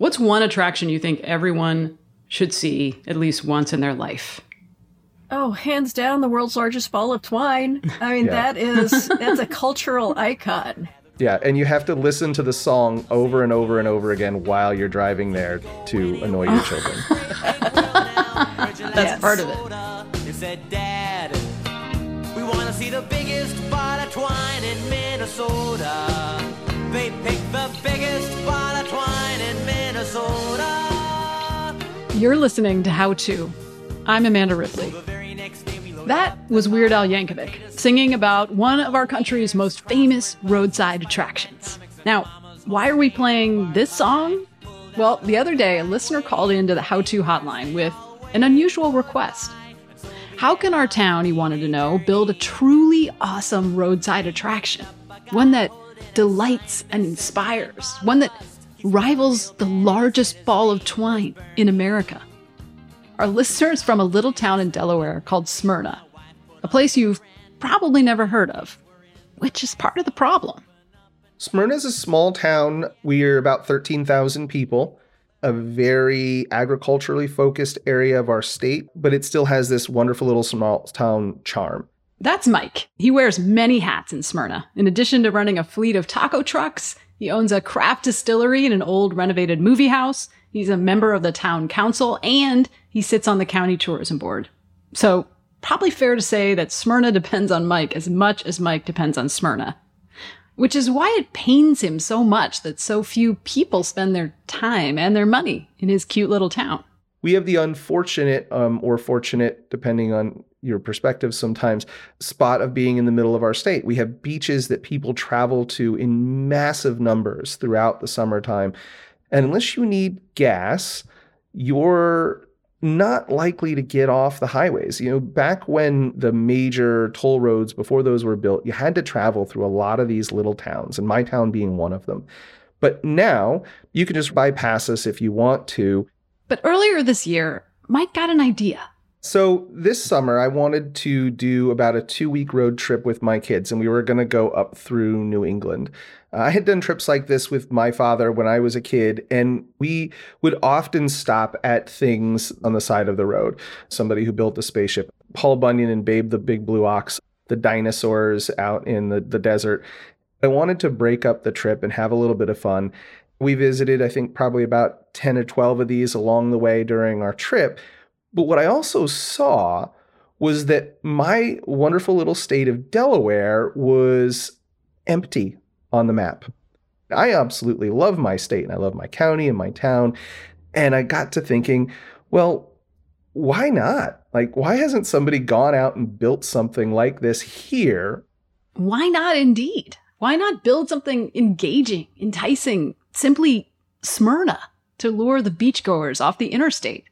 What's one attraction you think everyone should see at least once in their life? Oh, hands down, the world's largest ball of twine. I mean, Yeah. that is that's a cultural icon. Yeah, and you have to listen to the song over and over and over again while you're driving there to annoy your children. That's Yes. part of it. They said, Dad, we want to see the biggest ball of twine in Minnesota. They picked the biggest ball of twine in Minnesota. You're listening to How To. I'm Amanda Ripley. The very next day we loaded That was Weird Al Yankovic singing about one of our country's most famous roadside attractions. Now, why are we playing this song? Well, the other day, a listener called into the How To hotline with an unusual request. How can our town, he wanted to know, build a truly awesome roadside attraction? One that delights and inspires, one that rivals the largest ball of twine in America. Our listeners from a little town in Delaware called Smyrna, a place you've probably never heard of, which is part of the problem. Smyrna is a small town. We're about 13,000 people, a very agriculturally focused area of our state, but it still has this wonderful little small town charm. That's Mike. He wears many hats in Smyrna. In addition to running a fleet of taco trucks, he owns a craft distillery and an old renovated movie house. He's a member of the town council and he sits on the county tourism board. So, probably fair to say that Smyrna depends on Mike as much as Mike depends on Smyrna. Which is why it pains him so much that so few people spend their time and their money in his cute little town. We have the unfortunate, um, or fortunate, depending on your perspective sometimes, spot of being in the middle of our state. We have beaches that people travel to in massive numbers throughout the summertime. And unless you need gas, you're not likely to get off the highways. You know, back when the major toll roads, before those were built, you had to travel through a lot of these little towns, and my town being one of them. But now you can just bypass us if you want to. But earlier this year, Mike got an idea. So this summer, I wanted to do about a two week road trip with my kids, and we were going to go up through New England. Uh, I had done trips like this with my father when I was a kid, and we would often stop at things on the side of the road. Somebody who built a spaceship, Paul Bunyan and Babe the Big Blue Ox, the dinosaurs out in the, the desert. I wanted to break up the trip and have a little bit of fun. We visited, I think, probably about 10 or 12 of these along the way during our trip. But what I also saw was that my wonderful little state of Delaware was empty on the map. I absolutely love my state and I love my county and my town. And I got to thinking, well, why not? Like, why hasn't somebody gone out and built something like this here? Why not indeed? Why not build something engaging, enticing, simply Smyrna to lure the beachgoers off the interstate?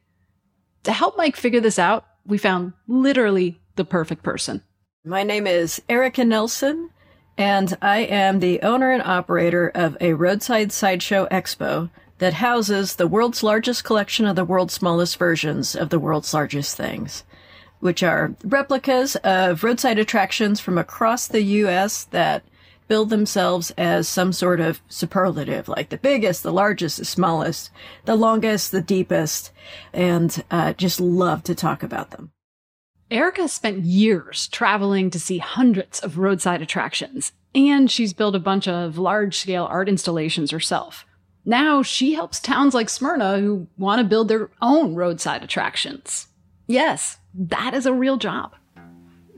To help Mike figure this out, we found literally the perfect person. My name is Erika Nelson, and I am the owner and operator of a roadside sideshow expo that houses the world's largest collection of the world's smallest versions of the world's largest things, which are replicas of roadside attractions from across the U.S. that build themselves as some sort of superlative, like the biggest, the largest, the smallest, the longest, the deepest, and uh, just love to talk about them. Erika spent years traveling to see hundreds of roadside attractions, and she's built a bunch of large scale art installations herself. Now she helps towns like Smyrna who want to build their own roadside attractions. Yes, that is a real job.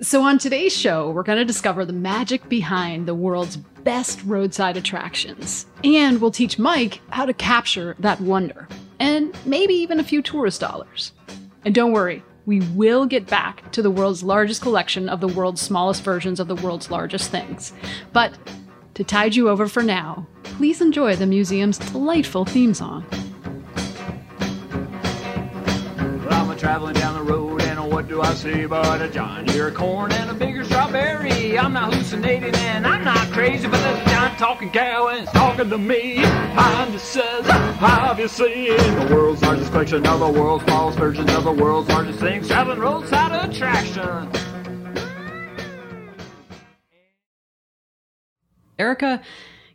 So, on today's show, we're going to discover the magic behind the world's best roadside attractions. And we'll teach Mike how to capture that wonder, and maybe even a few tourist dollars. And don't worry, we will get back to the world's largest collection of the world's smallest versions of the world's largest things. But to tide you over for now, please enjoy the museum's delightful theme song. Well, what do I see but a John Deere corn and a bigger strawberry? I'm not hallucinating, and I'm not crazy, but there's a John talking cow, and it's talking to me. I'm just says, have you seen the world's largest collection of the world's smallest versions of the world's largest things? Traveling roadside attraction. Erika,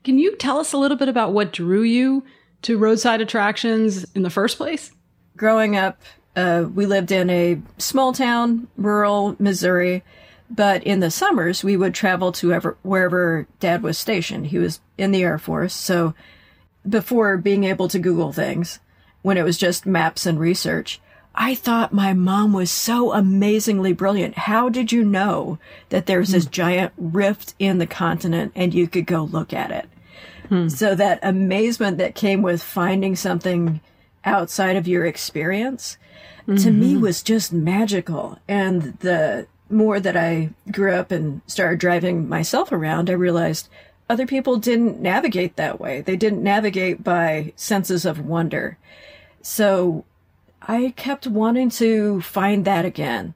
can you tell us a little bit about what drew you to roadside attractions in the first place? Growing up, uh, we lived in a small town, rural Missouri, but in the summers we would travel to ever, wherever Dad was stationed. He was in the Air Force, so before being able to Google things, when it was just maps and research, I thought my mom was so amazingly brilliant. How did you know that there's this giant rift in the continent and you could go look at it? So that amazement that came with finding something outside of your experience to me mm-hmm. was just magical. And the more that I grew up and started driving myself around, I realized other people didn't navigate that way. They didn't navigate by senses of wonder. So I kept wanting to find that again.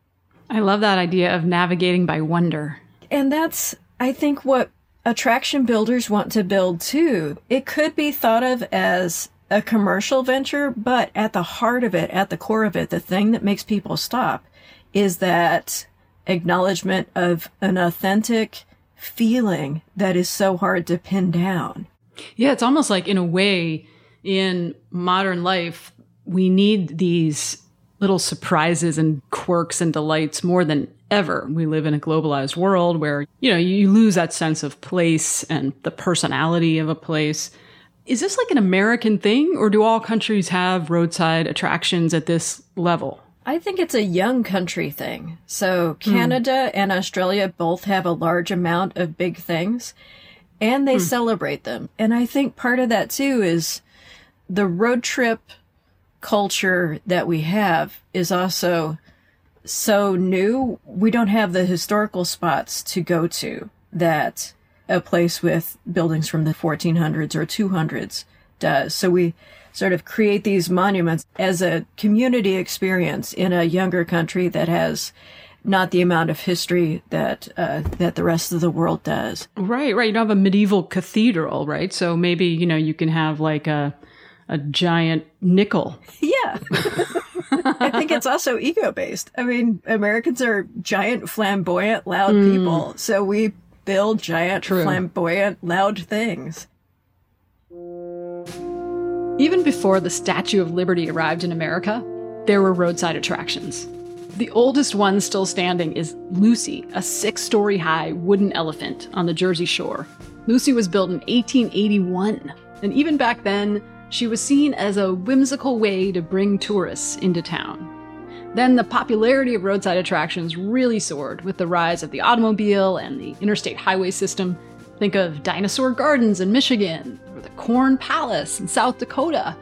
I love that idea of navigating by wonder. And that's, I think, what attraction builders want to build too. It could be thought of as a commercial venture, but at the heart of it, at the core of it, the thing that makes people stop is that acknowledgement of an authentic feeling that is so hard to pin down. Yeah, it's almost like in a way in modern life, we need these little surprises and quirks and delights more than ever. We live in a globalized world where, you know, you lose that sense of place and the personality of a place. Is this like an American thing or do all countries have roadside attractions at this level? I think it's a young country thing. So Canada and Australia both have a large amount of big things and they hmm. celebrate them. And I think part of that too is the road trip culture that we have is also so new. We don't have the historical spots to go to that a place with buildings from the 1400s or 200s does. So we sort of create these monuments as a community experience in a younger country that has not the amount of history that uh, that the rest of the world does. Right, right. You don't have a medieval cathedral, right? So maybe, you know, you can have like a a giant nickel. Yeah. I think it's also ego based. I mean, Americans are giant, flamboyant, loud people. So we build giant, True. flamboyant, loud things. Even before the Statue of Liberty arrived in America, there were roadside attractions. The oldest one still standing is Lucy, a six story high wooden elephant on the Jersey Shore. Lucy was built in 1881, and even back then, she was seen as a whimsical way to bring tourists into town. Then the popularity of roadside attractions really soared with the rise of the automobile and the interstate highway system. Think of Dinosaur Gardens in Michigan, or the Corn Palace in South Dakota,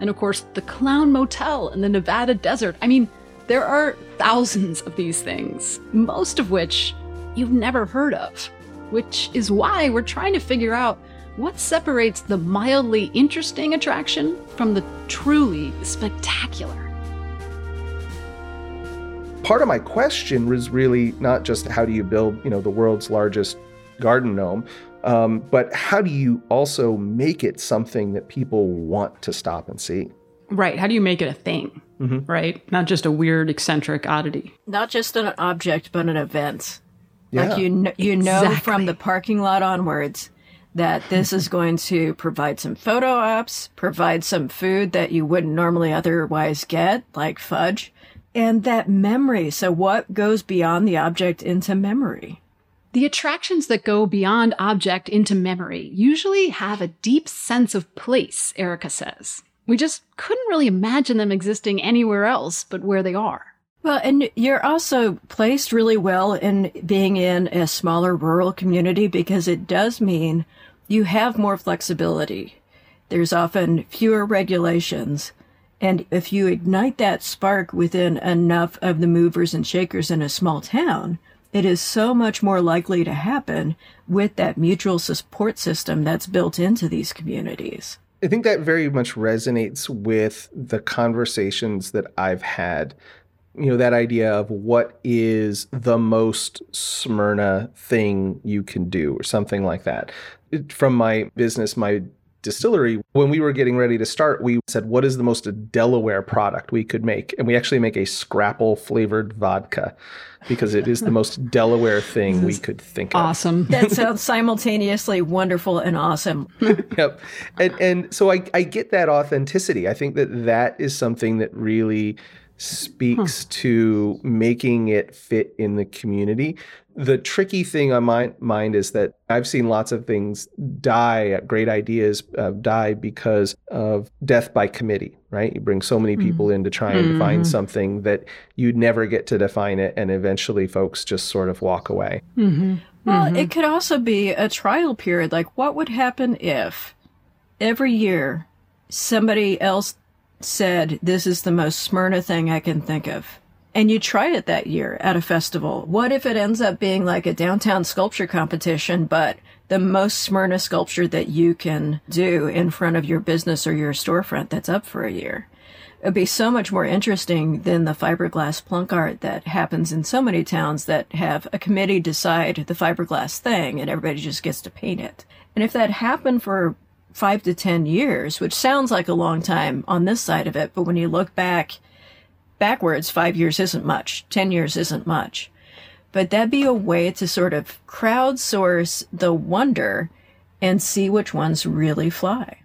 and of course the Clown Motel in the Nevada desert. I mean, there are thousands of these things, most of which you've never heard of, which is why we're trying to figure out what separates the mildly interesting attraction from the truly spectacular. Part of my question was really not just how do you build, you know, the world's largest garden gnome, um, but how do you also make it something that people want to stop and see? Right. How do you make it a thing? Right? Not just a weird, eccentric oddity. Not just an object, but an event. Yeah. Like you, kn- you know from the parking lot onwards that this is going to provide some photo ops, provide some food that you wouldn't normally otherwise get, like fudge, and that memory. So what goes beyond the object into memory? The attractions that go beyond object into memory usually have a deep sense of place, Erika says. We just couldn't really imagine them existing anywhere else but where they are. Well, and you're also placed really well in being in a smaller rural community because it does mean you have more flexibility. There's often fewer regulations. And if you ignite that spark within enough of the movers and shakers in a small town, it is so much more likely to happen with that mutual support system that's built into these communities. I think that very much resonates with the conversations that I've had. You know, that idea of what is the most Smyrna thing you can do, or something like that. From my business, my distillery, when we were getting ready to start, we said, what is the most Delaware product we could make? And we actually make a scrapple flavored vodka because it is the most Delaware thing we could think of. Awesome. That sounds simultaneously wonderful and awesome. yep. And and so I I get that authenticity. I think that that is something that really speaks hmm. to making it fit in the community. The tricky thing on my mind is that I've seen lots of things die, uh, great ideas uh, die because of death by committee, right? You bring so many people hmm. in to try and define mm-hmm. something that you'd never get to define it, and eventually folks just sort of walk away. Mm-hmm. Well, mm-hmm. it could also be a trial period. Like, what would happen if every year somebody else said, This is the most Smyrna thing I can think of? And you try it that year at a festival. What if it ends up being like a downtown sculpture competition, but the most Smyrna sculpture that you can do in front of your business or your storefront that's up for a year? It'd be so much more interesting than the fiberglass plunk art that happens in so many towns that have a committee decide the fiberglass thing and everybody just gets to paint it. And if that happened for five to ten years, which sounds like a long time on this side of it, but when you look back backwards, five years isn't much, ten years isn't much. But that'd be a way to sort of crowdsource the wonder and see which ones really fly.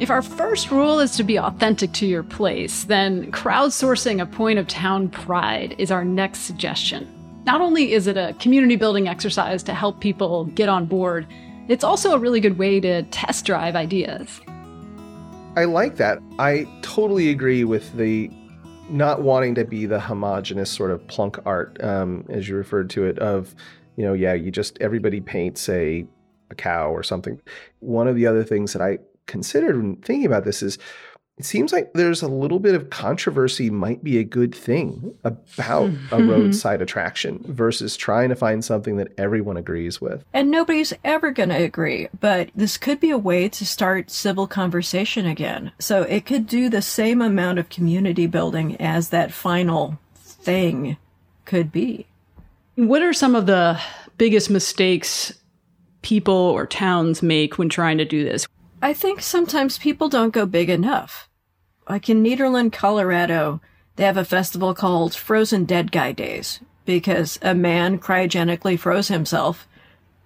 If our first rule is to be authentic to your place, then crowdsourcing a point of town pride is our next suggestion. Not only is it a community building exercise to help people get on board, it's also a really good way to test drive ideas. I like that. I totally agree with the not wanting to be the homogenous sort of plunk art, um, as you referred to it, of, you know, yeah, you just, everybody paints a, a cow or something. One of the other things that I considered when thinking about this is it seems like there's a little bit of controversy might be a good thing about hmm. a roadside attraction versus trying to find something that everyone agrees with. And nobody's ever going to agree, but this could be a way to start civil conversation again. So it could do the same amount of community building as that final thing could be. What are some of the biggest mistakes people or towns make when trying to do this? I think sometimes people don't go big enough. Like in Nederland, Colorado, they have a festival called Frozen Dead Guy Days because a man cryogenically froze himself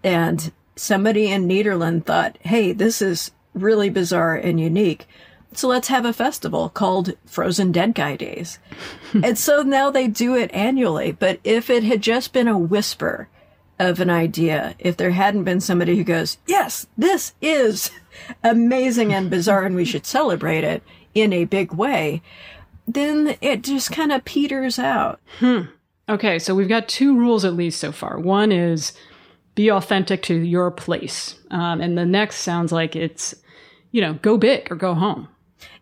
and somebody in Nederland thought, hey, this is really bizarre and unique. So let's have a festival called Frozen Dead Guy Days. and so now they do it annually. But if it had just been a whisper of an idea, if there hadn't been somebody who goes, yes, this is amazing and bizarre and we should celebrate it in a big way, then it just kind of peters out. Hmm. Okay, so we've got two rules at least so far. One is be authentic to your place. Um, and the next sounds like it's, you know, go big or go home.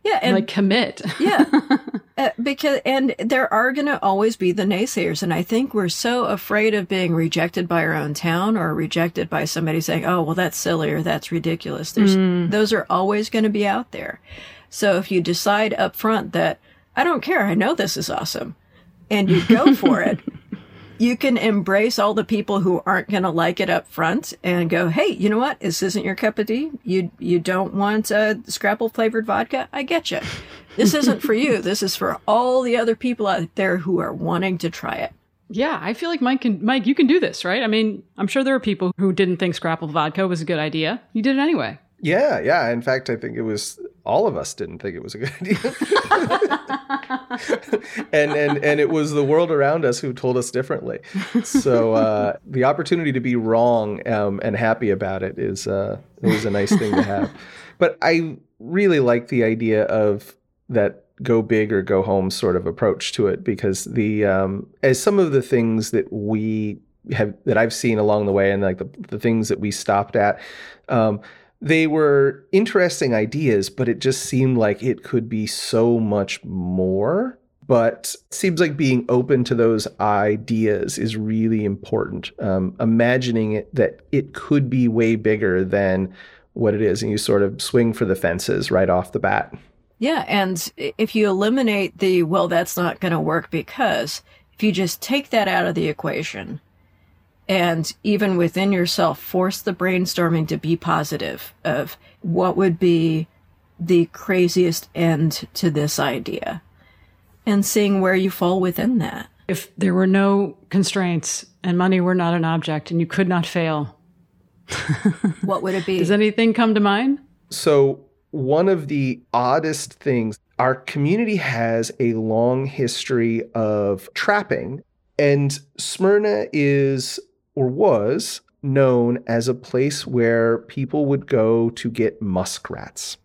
Yeah. And like commit. Yeah. uh, because, and there are going to always be the naysayers. And I think we're so afraid of being rejected by our own town or rejected by somebody saying, oh, well, that's silly or that's ridiculous. There's, those are always going to be out there. So if you decide up front that I don't care, I know this is awesome and you go for it, you can embrace all the people who aren't going to like it up front and go, Hey, you know what? This isn't your cup of tea. You, you don't want a scrapple flavored vodka. I get you. This isn't for you. This is for all the other people out there who are wanting to try it. Yeah, I feel like Mike can Mike, you can do this, right? I mean, I'm sure there are people who didn't think scrapple vodka was a good idea. You did it anyway. Yeah, yeah. In fact, I think it was all of us didn't think it was a good idea. and and and it was the world around us who told us differently. So uh, the opportunity to be wrong um, and happy about it is uh, it was a nice thing to have. But I really like the idea of that go big or go home sort of approach to it because the um, as some of the things that we have that I've seen along the way and like the, the things that we stopped at. Um, they were interesting ideas, but it just seemed like it could be so much more. But seems like being open to those ideas is really important. Um, imagining it that it could be way bigger than what it is, and you sort of swing for the fences right off the bat. Yeah. And if you eliminate the, well, that's not going to work because if you just take that out of the equation and even within yourself, force the brainstorming to be positive of what would be the craziest end to this idea and seeing where you fall within that. If there were no constraints and money were not an object and you could not fail, What would it be? does anything come to mind? So, one of the oddest things, our community has a long history of trapping, and Smyrna is or was known as a place where people would go to get muskrats.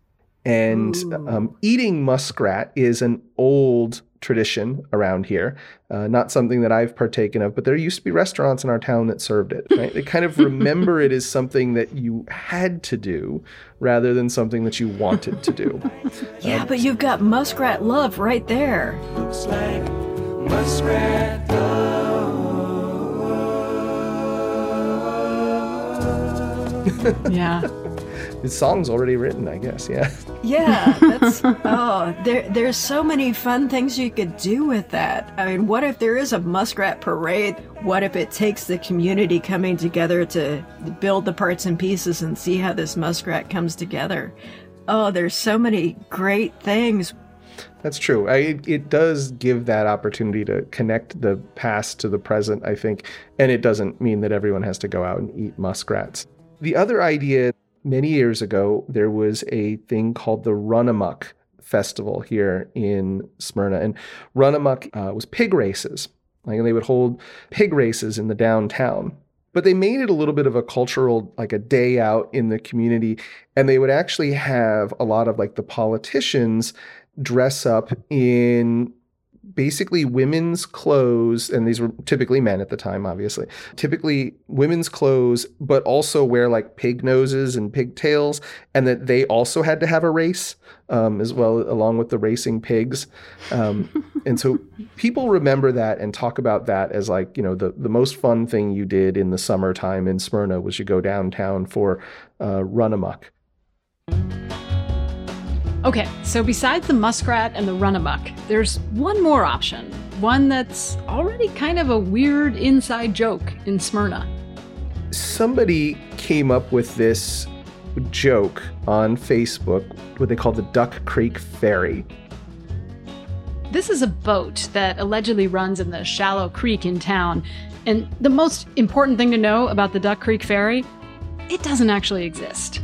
And um, eating muskrat is an old tradition around here, uh, not something that I've partaken of, but there used to be restaurants in our town that served it. Right? they kind of remember it as something that you had to do rather than something that you wanted to do. yeah, but you've got muskrat love right there. Looks like muskrat Yeah. the song's already written, I guess. Yeah. Yeah, that's oh, there there's so many fun things you could do with that. I mean, what if there is a muskrat parade? What if it takes the community coming together to build the parts and pieces and see how this muskrat comes together? Oh, there's so many great things. That's true. I, it, it does give that opportunity to connect the past to the present, I think. And it doesn't mean that everyone has to go out and eat muskrats. The other idea many years ago, there was a thing called the Runamuck Festival here in Smyrna. And Runamuck uh, was pig races. Like they would hold pig races in the downtown. But they made it a little bit of a cultural, like a day out in the community. And they would actually have a lot of like the politicians dress up in basically women's clothes, and these were typically men at the time, obviously. Typically women's clothes, but also wear like pig noses and pigtails, and that they also had to have a race um, as well, along with the racing pigs. Um, and so people remember that and talk about that as like, you know, the, the most fun thing you did in the summertime in Smyrna was you go downtown for uh, run amok. Okay, so besides the muskrat and the runamuck, there's one more option. One that's already kind of a weird inside joke in Smyrna. somebody came up with this joke on Facebook, what they call the Duck Creek Ferry. This is a boat that allegedly runs in the shallow creek in town. And the most important thing to know about the Duck Creek Ferry, it doesn't actually exist.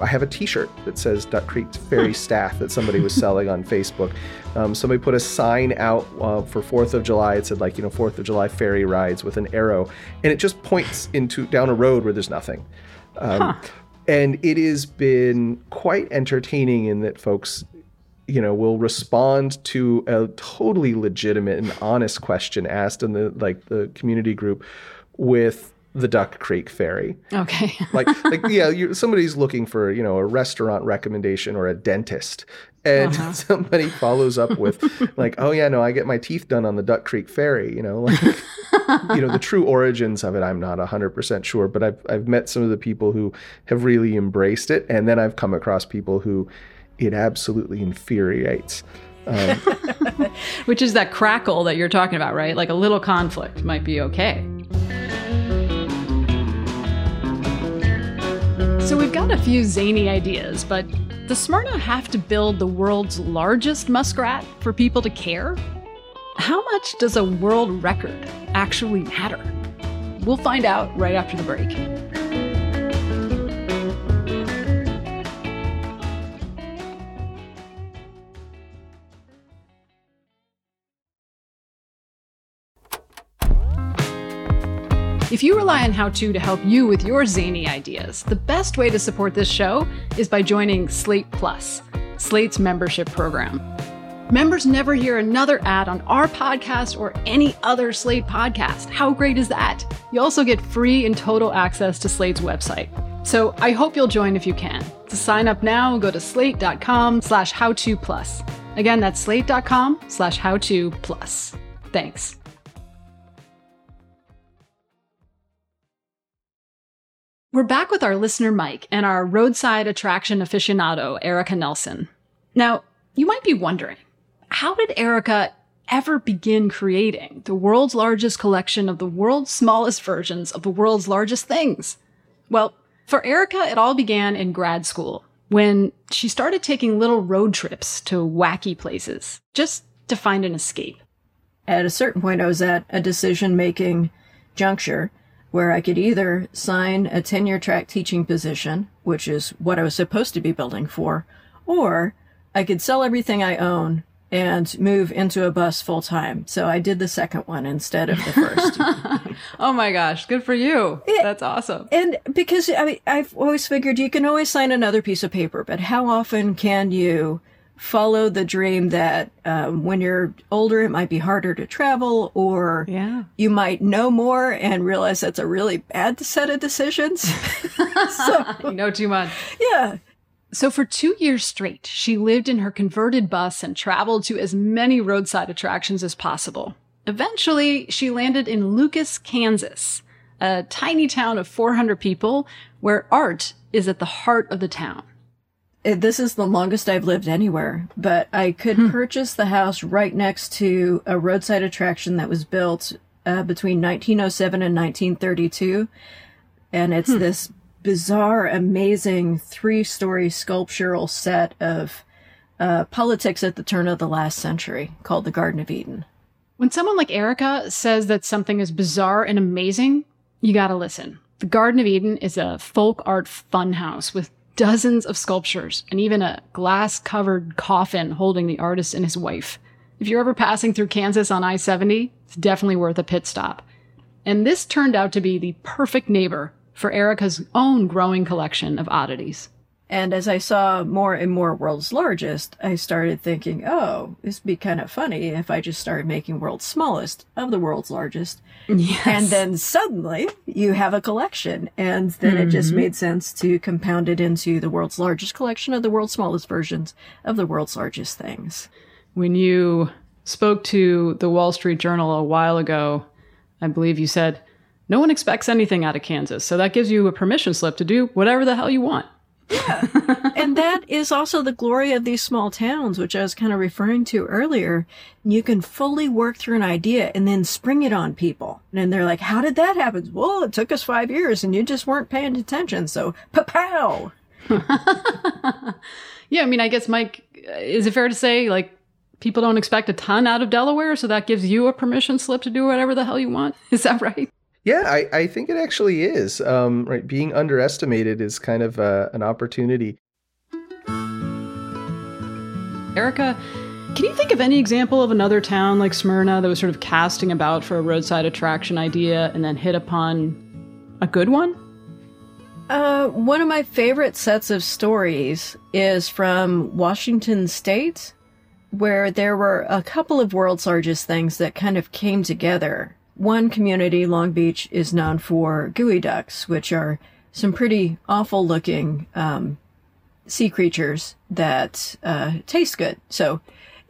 I have a T-shirt that says Duck Creek Ferry Staff that somebody was selling on Facebook. Um, somebody put a sign out uh, for Fourth of July. It said like you know Fourth of July ferry rides with an arrow, and it just points into down a road where there's nothing. Um, And it has been quite entertaining in that folks, you know, will respond to a totally legitimate and honest question asked in the like the community group with the Duck Creek Ferry Okay. like like yeah you somebody's looking for you know a restaurant recommendation or a dentist and somebody follows up with like oh yeah no i get my teeth done on the duck creek ferry you know like you know the true origins of it i'm not 100% sure but i've i've met some of the people who have really embraced it and then i've come across people who it absolutely infuriates um, Which is that crackle that you're talking about, right? Like a little conflict might be okay. Got a few zany ideas, but does Smyrna have to build the world's largest muskrat for people to care? How much does a world record actually matter? We'll find out right after the break. If you rely on How To to help you with your zany ideas, the best way to support this show is by joining Slate Plus, Slate's membership program. Members never hear another ad on our podcast or any other Slate podcast. How great is that? You also get free and total access to Slate's website. So I hope you'll join if you can. To sign up now, go to slate.com slash how to plus. Again, that's slate.com slash how to plus. Thanks. We're back with our listener Mike and our roadside attraction aficionado, Erika Nelson. Now, you might be wondering, how did Erika ever begin creating the world's largest collection of the world's smallest versions of the world's largest things? Well, for Erika, it all began in grad school when she started taking little road trips to wacky places just to find an escape. At a certain point, I was at a decision making juncture where I could either sign a tenure track teaching position, which is what I was supposed to be building for, or I could sell everything I own and move into a bus full time. So I did the second one instead of the first. Oh my gosh, good for you. That's awesome. and because I mean, I've always figured you can always sign another piece of paper, but how often can you follow the dream that um, when you're older, it might be harder to travel or Yeah. you might know more and realize that's a really bad set of decisions. You know too much. yeah. So for two years straight, she lived in her converted bus and traveled to as many roadside attractions as possible. Eventually, she landed in Lucas, Kansas, a tiny town of 400 people where art is at the heart of the town. Uh, This is the longest I've lived anywhere, but I could purchase the house right next to a roadside attraction that was built uh, between 1907 and 1932. And it's this bizarre, amazing three story sculptural set of uh, politics at the turn of the last century called the Garden of Eden. When someone like Erika says that something is bizarre and amazing, you gotta listen. The Garden of Eden is a folk art funhouse with dozens of sculptures and even a glass covered coffin holding the artist and his wife. If you're ever passing through Kansas on I 70, it's definitely worth a pit stop. And this turned out to be the perfect neighbor for Erika's own growing collection of oddities. And as I saw more and more World's Largest, I started thinking, oh, this would be kind of funny if I just started making World's Smallest of the World's Largest. Yes. And then suddenly you have a collection. And then it just mm-hmm. made sense to compound it into the world's largest collection of the world's smallest versions of the world's largest things. when you spoke to the Wall Street Journal a while ago, I believe you said, no one expects anything out of Kansas. So that gives you a permission slip to do whatever the hell you want. And that is also the glory of these small towns, which I was kind of referring to earlier. You can fully work through an idea and then spring it on people. And they're like, how did that happen? Well, it took us five years and you just weren't paying attention. So, pow! Yeah, I mean, I guess, Mike, is it fair to say, like, people don't expect a ton out of Delaware, so that gives you a permission slip to do whatever the hell you want? Is that right? Yeah, I, I think it actually is. Um, right, being underestimated is kind of uh, an opportunity. Erika, can you think of any example of another town like Smyrna that was sort of casting about for a roadside attraction idea and then hit upon a good one? Uh, one of my favorite sets of stories is from Washington State, where there were a couple of world's largest things that kind of came together. One community, Long Beach, is known for geoducks, which are some pretty awful looking um, sea creatures that uh, taste good. So,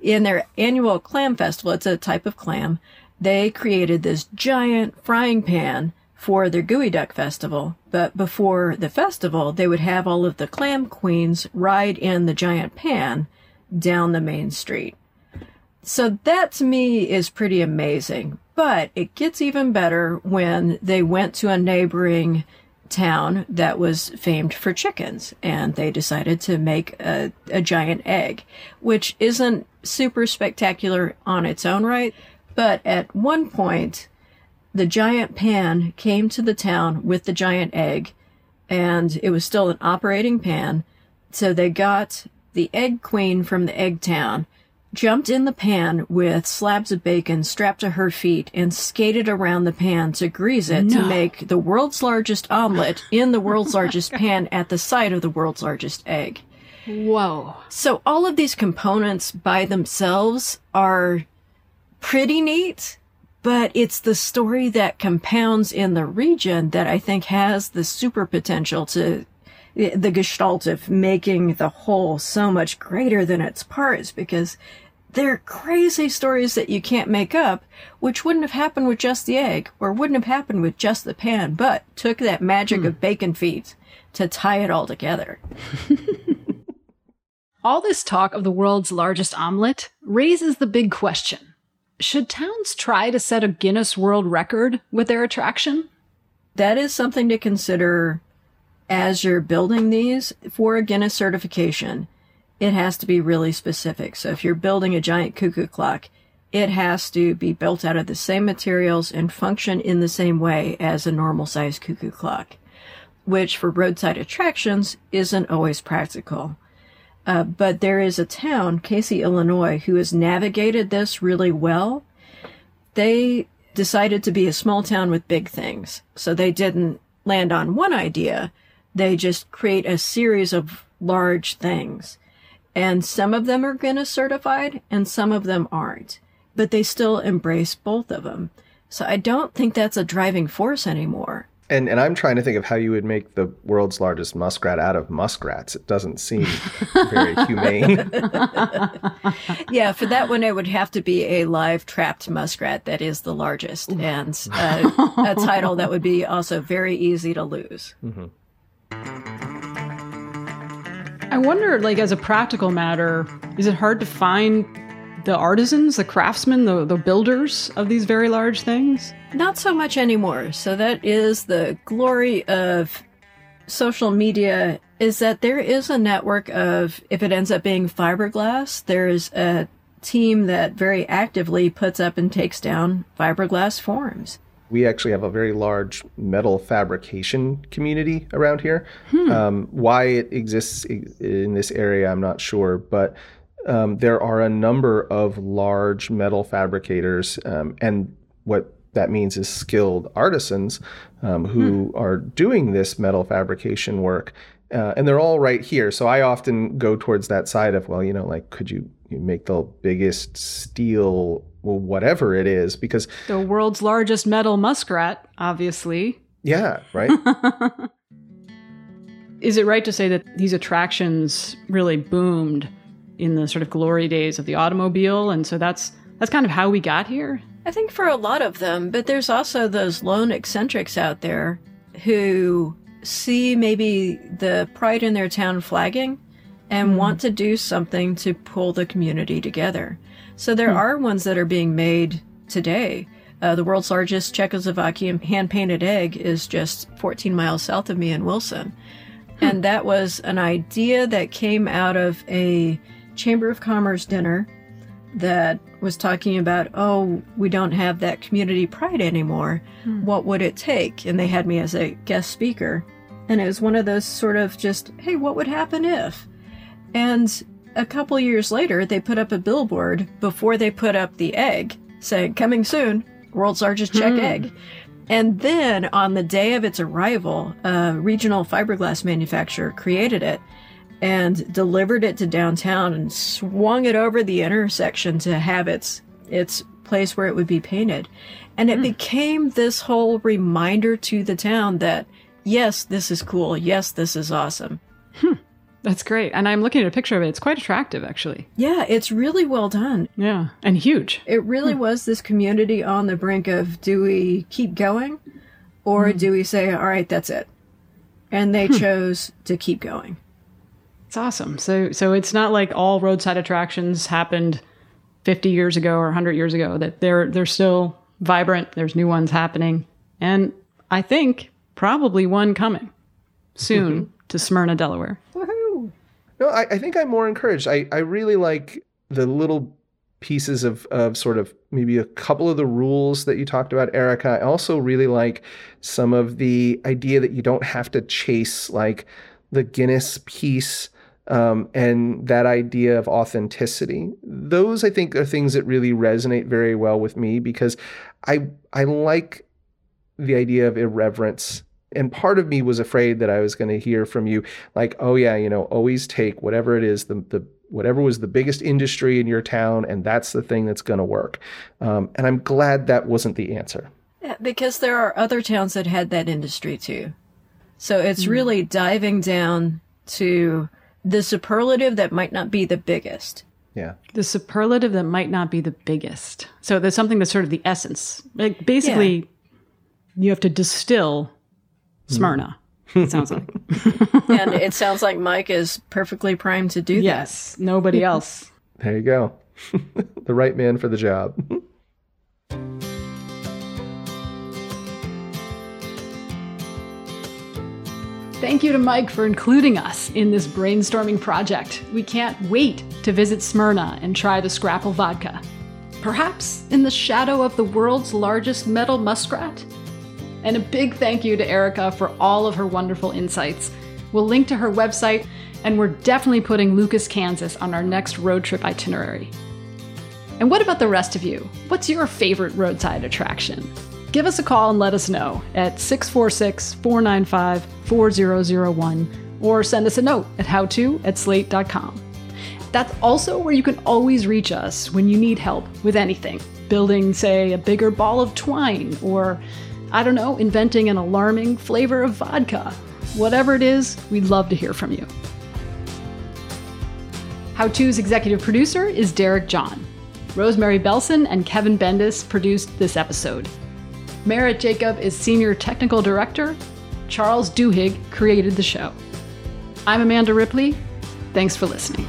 in their annual clam festival, it's a type of clam, they created this giant frying pan for their geoduck festival. But before the festival, they would have all of the clam queens ride in the giant pan down the main street. So that to me is pretty amazing. But it gets even better when they went to a neighboring town that was famed for chickens and they decided to make a, a giant egg, which isn't super spectacular on its own right. But at one point, the giant pan came to the town with the giant egg and it was still an operating pan. So they got the egg queen from the egg town, jumped in the pan with slabs of bacon strapped to her feet and skated around the pan to grease it to make the world's largest omelet in the world's largest pan at the site of the world's largest egg. Whoa. So all of these components by themselves are pretty neat, but it's the story that compounds in the region that I think has the super potential to the gestalt of making the whole so much greater than its parts because they're crazy stories that you can't make up, which wouldn't have happened with just the egg or wouldn't have happened with just the pan, but took that magic hmm. of bacon feet to tie it all together. All this talk of the world's largest omelet raises the big question Should towns try to set a Guinness World Record with their attraction? That is something to consider as you're building these for a Guinness certification. It has to be really specific. So if you're building a giant cuckoo clock, it has to be built out of the same materials and function in the same way as a normal sized cuckoo clock, which for roadside attractions isn't always practical. Uh, but there is a town, Casey, Illinois, who has navigated this really well. They decided to be a small town with big things. So they didn't land on one idea. They just create a series of large things. And some of them are Guinness certified and some of them aren't, but they still embrace both of them. So I don't think that's a driving force anymore. And and I'm trying to think of how you would make the world's largest muskrat out of muskrats. It doesn't seem very humane. Yeah, for that one, it would have to be a live trapped muskrat that is the largest and uh, a title that would be also very easy to lose. I wonder, like, as a practical matter, is it hard to find the artisans, the craftsmen, the, the builders of these very large things? Not so much anymore. So that is the glory of social media is that there is a network of if it ends up being fiberglass, there's a team that very actively puts up and takes down fiberglass forms. We actually have a very large metal fabrication community around here. Um, why it exists in this area, I'm not sure, but um, there are a number of large metal fabricators, um, and what that means is skilled artisans um, who are doing this metal fabrication work. Uh, and they're all right here. So I often go towards that side of, well, you know, like, could you, you make the biggest steel, well, whatever it is? Because The world's largest metal muskrat, obviously. yeah, right. Is it right to say that these attractions really boomed in the sort of glory days of the automobile? And so that's that's kind of how we got here? I think for a lot of them, but there's also those lone eccentrics out there who see maybe the pride in their town flagging and hmm. want to do something to pull the community together. So there hmm. are ones that are being made today. Uh, the world's largest Czechoslovakian hand painted egg is just 14 miles south of me in Wilson. Hmm. And that was an idea that came out of a Chamber of Commerce dinner that was talking about, oh, we don't have that community pride anymore. Hmm. What would it take? And they had me as a guest speaker. And it was one of those sort of just, hey, what would happen if? And a couple years later, they put up a billboard before they put up the egg saying, coming soon, world's largest Czech hmm. egg. And then on the day of its arrival, a regional fiberglass manufacturer created it and delivered it to downtown and swung it over the intersection to have its its place where it would be painted. And it hmm. became this whole reminder to the town that yes, this is cool. Yes, this is awesome. Hmm. That's great. And I'm looking at a picture of it. It's quite attractive, actually. Yeah, it's really well done. Yeah. And huge. It really was this community on the brink of do we keep going or hmm. do we say, all right, that's it? And they hmm. chose to keep going. It's awesome. So so it's not like all roadside attractions happened 50 years ago or 100 years ago that they're they're still vibrant. There's new ones happening. And I think probably one coming soon mm-hmm. to Smyrna, Delaware. No, I, I think I'm more encouraged. I, I really like the little pieces of, of sort of maybe a couple of the rules that you talked about, Erika. I also really like some of the idea that you don't have to chase like the Guinness piece um, and that idea of authenticity. Those I think are things that really resonate very well with me because I I like the idea of irreverence. And part of me was afraid that I was going to hear from you, like, oh yeah, you know, always take whatever it is, the the whatever was the biggest industry in your town, and that's the thing that's going to work. Um, and I'm glad that wasn't the answer. Yeah, because there are other towns that had that industry too. So it's really diving down to the superlative that might not be the biggest. Yeah. The superlative that might not be the biggest. So there's something that's sort of the essence. Like basically you have to distill Smyrna. Hmm. It sounds like. and it sounds like Mike is perfectly primed to do this. Yes, nobody else. There you go. the right man for the job. Thank you to Mike for including us in this brainstorming project. We can't wait to visit Smyrna and try the Scrapple vodka. Perhaps in the shadow of the world's largest metal muskrat? And a big thank you to Erika for all of her wonderful insights. We'll link to her website, and we're definitely putting Lucas, Kansas on our next road trip itinerary. And what about the rest of you? What's your favorite roadside attraction? Give us a call and let us know at 646 495 4001 or send us a note at howto at slate.com. That's also where you can always reach us when you need help with anything building, say, a bigger ball of twine, or, I don't know, inventing an alarming flavor of vodka. Whatever it is, we'd love to hear from you. How To's executive producer is Derek John. Rosemary Belson and Kevin Bendis produced this episode. Merritt Jacob is senior technical director. Charles Duhigg created the show. I'm Amanda Ripley. Thanks for listening.